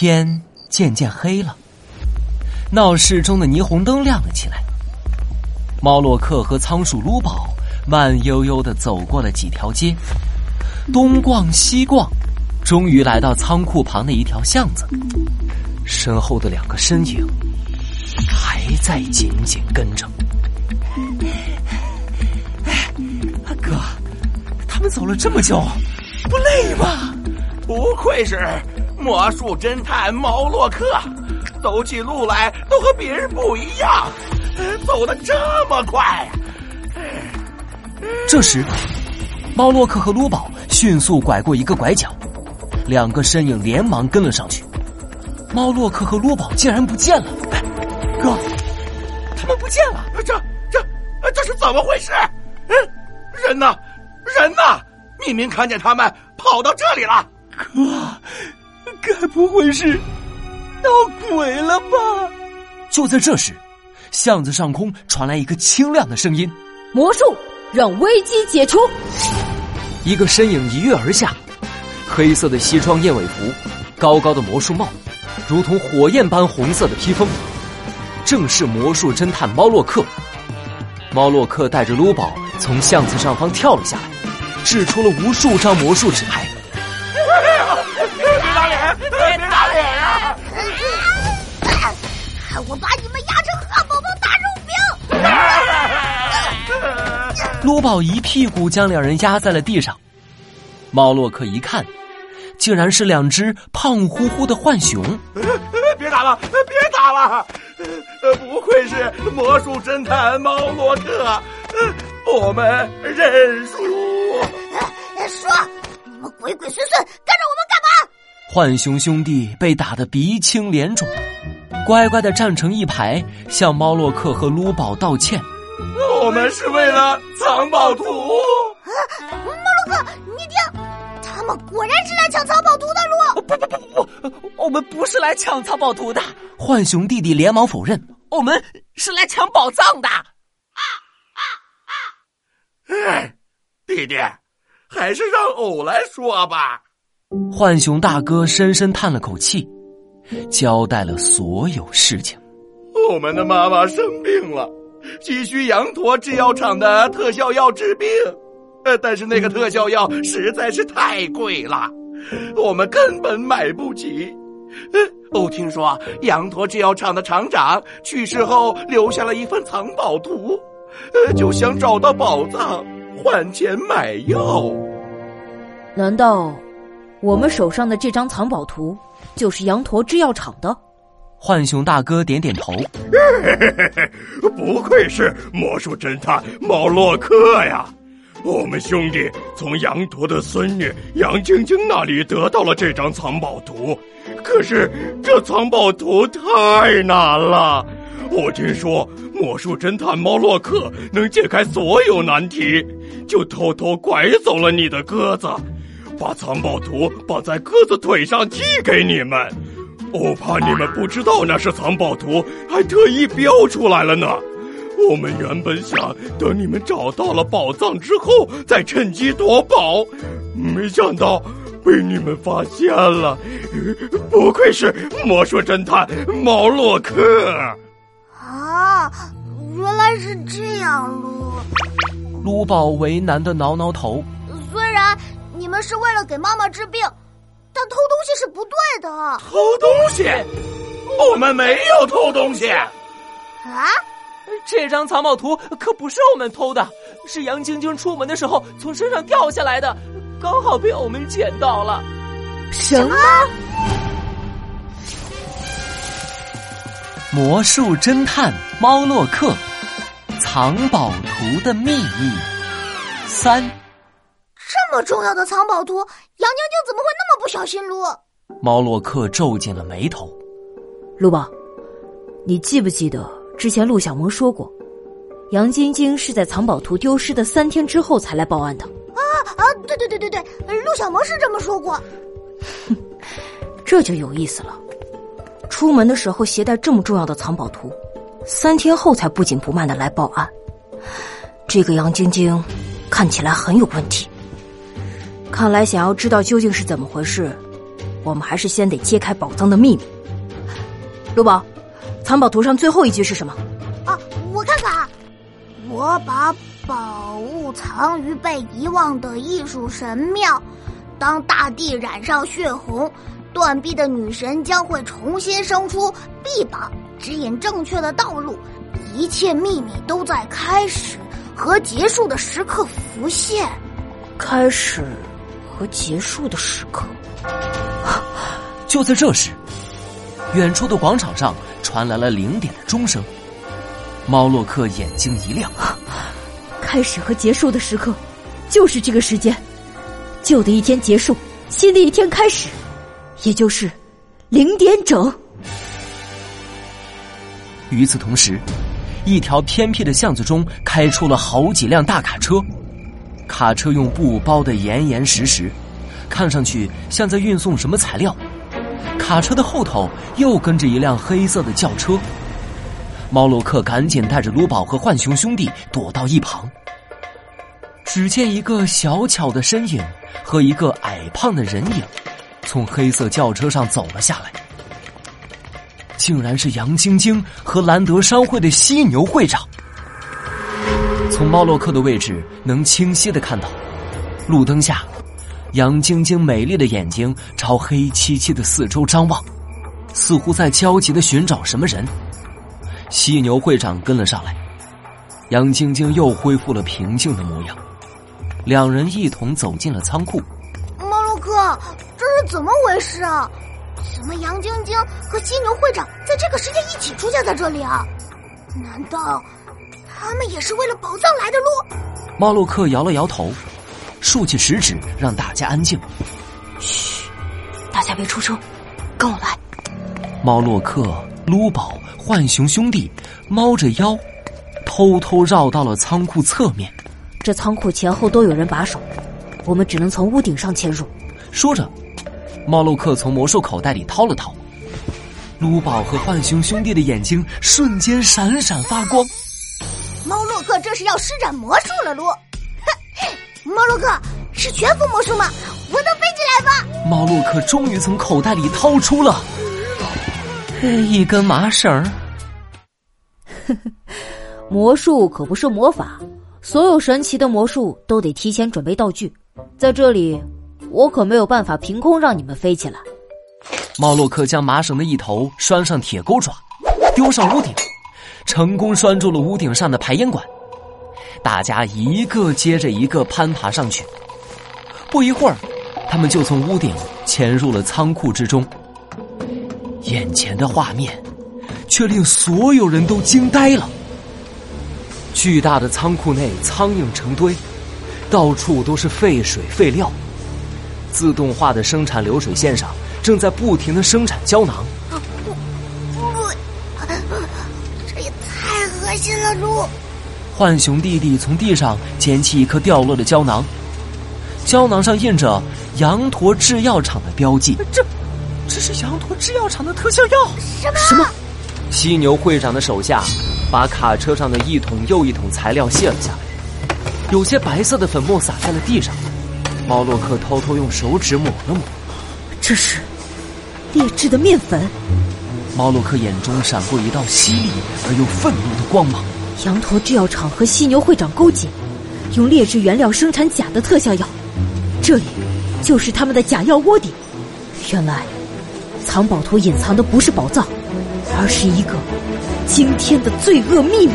天渐渐黑了，闹市中的霓虹灯亮了起来。猫洛克和仓鼠卢宝慢悠悠的走过了几条街，东逛西逛，终于来到仓库旁的一条巷子。身后的两个身影还在紧紧跟着。哥，他们走了这么久，不累吗？不愧是魔术侦探猫洛克，走起路来都和别人不一样，走的这么快。这时，猫洛克和卢宝迅速拐过一个拐角，两个身影连忙跟了上去。猫洛克和卢宝竟然不见了！哥，他们不见了！这、这、这是怎么回事？嗯，人呢？人呢？明明看见他们跑到这里了。哥，该不会是闹鬼了吧？就在这时，巷子上空传来一个清亮的声音：“魔术让危机解除。”一个身影一跃而下，黑色的西装燕尾服，高高的魔术帽。如同火焰般红色的披风，正是魔术侦探猫洛克。猫洛克带着卢宝从巷子上方跳了下来，掷出了无数张魔术纸牌。我把你们压成汉堡包大肉饼！罗宝一屁股将两人压在了地上。猫洛克一看。竟然是两只胖乎乎的浣熊！别打了，别打了！不愧是魔术侦探猫洛克，我们认输。说，你们鬼鬼祟祟跟着我们干嘛？浣熊兄弟被打得鼻青脸肿，乖乖的站成一排，向猫洛克和卢宝道歉。我们是为了藏宝图。啊猫洛克，你听。他们果然是来抢藏宝图的路！不不不不不，我们不是来抢藏宝图的。浣熊弟弟连忙否认，我们是来抢宝藏的。啊啊啊！哎，弟弟，还是让偶来说吧。浣熊大哥深深叹了口气，交代了所有事情。我们的妈妈生病了，急需羊驼制药厂的特效药治病。但是那个特效药实在是太贵了，我们根本买不起。哦，听说羊驼制药厂的厂长去世后留下了一份藏宝图，就想找到宝藏换钱买药。难道我们手上的这张藏宝图就是羊驼制药厂的？浣熊大哥点点头。不愧是魔术侦探猫洛克呀！我们兄弟从羊驼的孙女杨晶晶那里得到了这张藏宝图，可是这藏宝图太难了。我听说魔术侦探猫洛克能解开所有难题，就偷偷拐走了你的鸽子，把藏宝图绑在鸽子腿上寄给你们。我怕你们不知道那是藏宝图，还特意标出来了呢。我们原本想等你们找到了宝藏之后再趁机夺宝，没想到被你们发现了。不愧是魔术侦探毛洛克啊！原来是这样，卢卢宝为难的挠挠头。虽然你们是为了给妈妈治病，但偷东西是不对的。偷东西？我们没有偷东西。啊？这张藏宝图可不是我们偷的，是杨晶晶出门的时候从身上掉下来的，刚好被我们捡到了。什么？魔术侦探猫洛克，藏宝图的秘密三。这么重要的藏宝图，杨晶晶怎么会那么不小心？撸？猫洛克皱紧了眉头。陆宝，你记不记得？之前陆小萌说过，杨晶晶是在藏宝图丢失的三天之后才来报案的。啊啊！对对对对对，陆小萌是这么说过。哼，这就有意思了。出门的时候携带这么重要的藏宝图，三天后才不紧不慢的来报案，这个杨晶晶看起来很有问题。看来想要知道究竟是怎么回事，我们还是先得揭开宝藏的秘密。卢宝，藏宝图上最后一句是什么？啊，我看看啊，我把宝物藏于被遗忘的艺术神庙。当大地染上血红，断臂的女神将会重新生出臂膀，指引正确的道路。一切秘密都在开始和结束的时刻浮现。开始和结束的时刻。就在这时，远处的广场上传来了零点的钟声。猫洛克眼睛一亮，开始和结束的时刻，就是这个时间。旧的一天结束，新的一天开始，也就是零点整。与此同时，一条偏僻的巷子中开出了好几辆大卡车，卡车用布包得严严实实，看上去像在运送什么材料。卡车的后头又跟着一辆黑色的轿车。猫洛克赶紧带着卢宝和浣熊兄弟躲到一旁。只见一个小巧的身影和一个矮胖的人影，从黑色轿车上走了下来。竟然是杨晶晶和兰德商会的犀牛会长。从猫洛克的位置能清晰的看到，路灯下，杨晶晶美丽的眼睛朝黑漆漆的四周张望，似乎在焦急的寻找什么人。犀牛会长跟了上来，杨晶晶又恢复了平静的模样。两人一同走进了仓库。猫洛克，这是怎么回事啊？怎么杨晶晶和犀牛会长在这个时间一起出现在这里啊？难道他们也是为了宝藏来的路？猫洛克摇了摇头，竖起食指让大家安静。嘘，大家别出声，跟我来。猫洛克、撸宝、浣熊兄弟猫着腰，偷偷绕到了仓库侧面。这仓库前后都有人把守，我们只能从屋顶上潜入。说着，猫洛克从魔兽口袋里掏了掏，撸宝和浣熊兄弟的眼睛瞬间闪闪发光。猫洛克这是要施展魔术了，卢！猫洛克是全副魔术吗？我能飞起来吗？猫洛克终于从口袋里掏出了一根麻绳。魔术可不是魔法。所有神奇的魔术都得提前准备道具，在这里，我可没有办法凭空让你们飞起来。猫洛克将麻绳的一头拴上铁钩爪，丢上屋顶，成功拴住了屋顶上的排烟管。大家一个接着一个攀爬上去，不一会儿，他们就从屋顶潜入了仓库之中。眼前的画面，却令所有人都惊呆了。巨大的仓库内，苍蝇成堆，到处都是废水废料。自动化的生产流水线上，正在不停的生产胶囊。这也太恶心了，猪！浣熊弟弟从地上捡起一颗掉落的胶囊，胶囊上印着羊驼制药厂的标记。这，这是羊驼制药厂的特效药？什么？什么？犀牛会长的手下。把卡车上的一桶又一桶材料卸了下来，有些白色的粉末洒在了地上。猫洛克偷偷用手指抹了抹，这是劣质的面粉。猫洛克眼中闪过一道犀利而又愤怒的光芒。羊驼制药厂和犀牛会长勾结，用劣质原料生产假的特效药，这里就是他们的假药窝点。原来，藏宝图隐藏的不是宝藏，而是一个。惊天的罪恶秘密。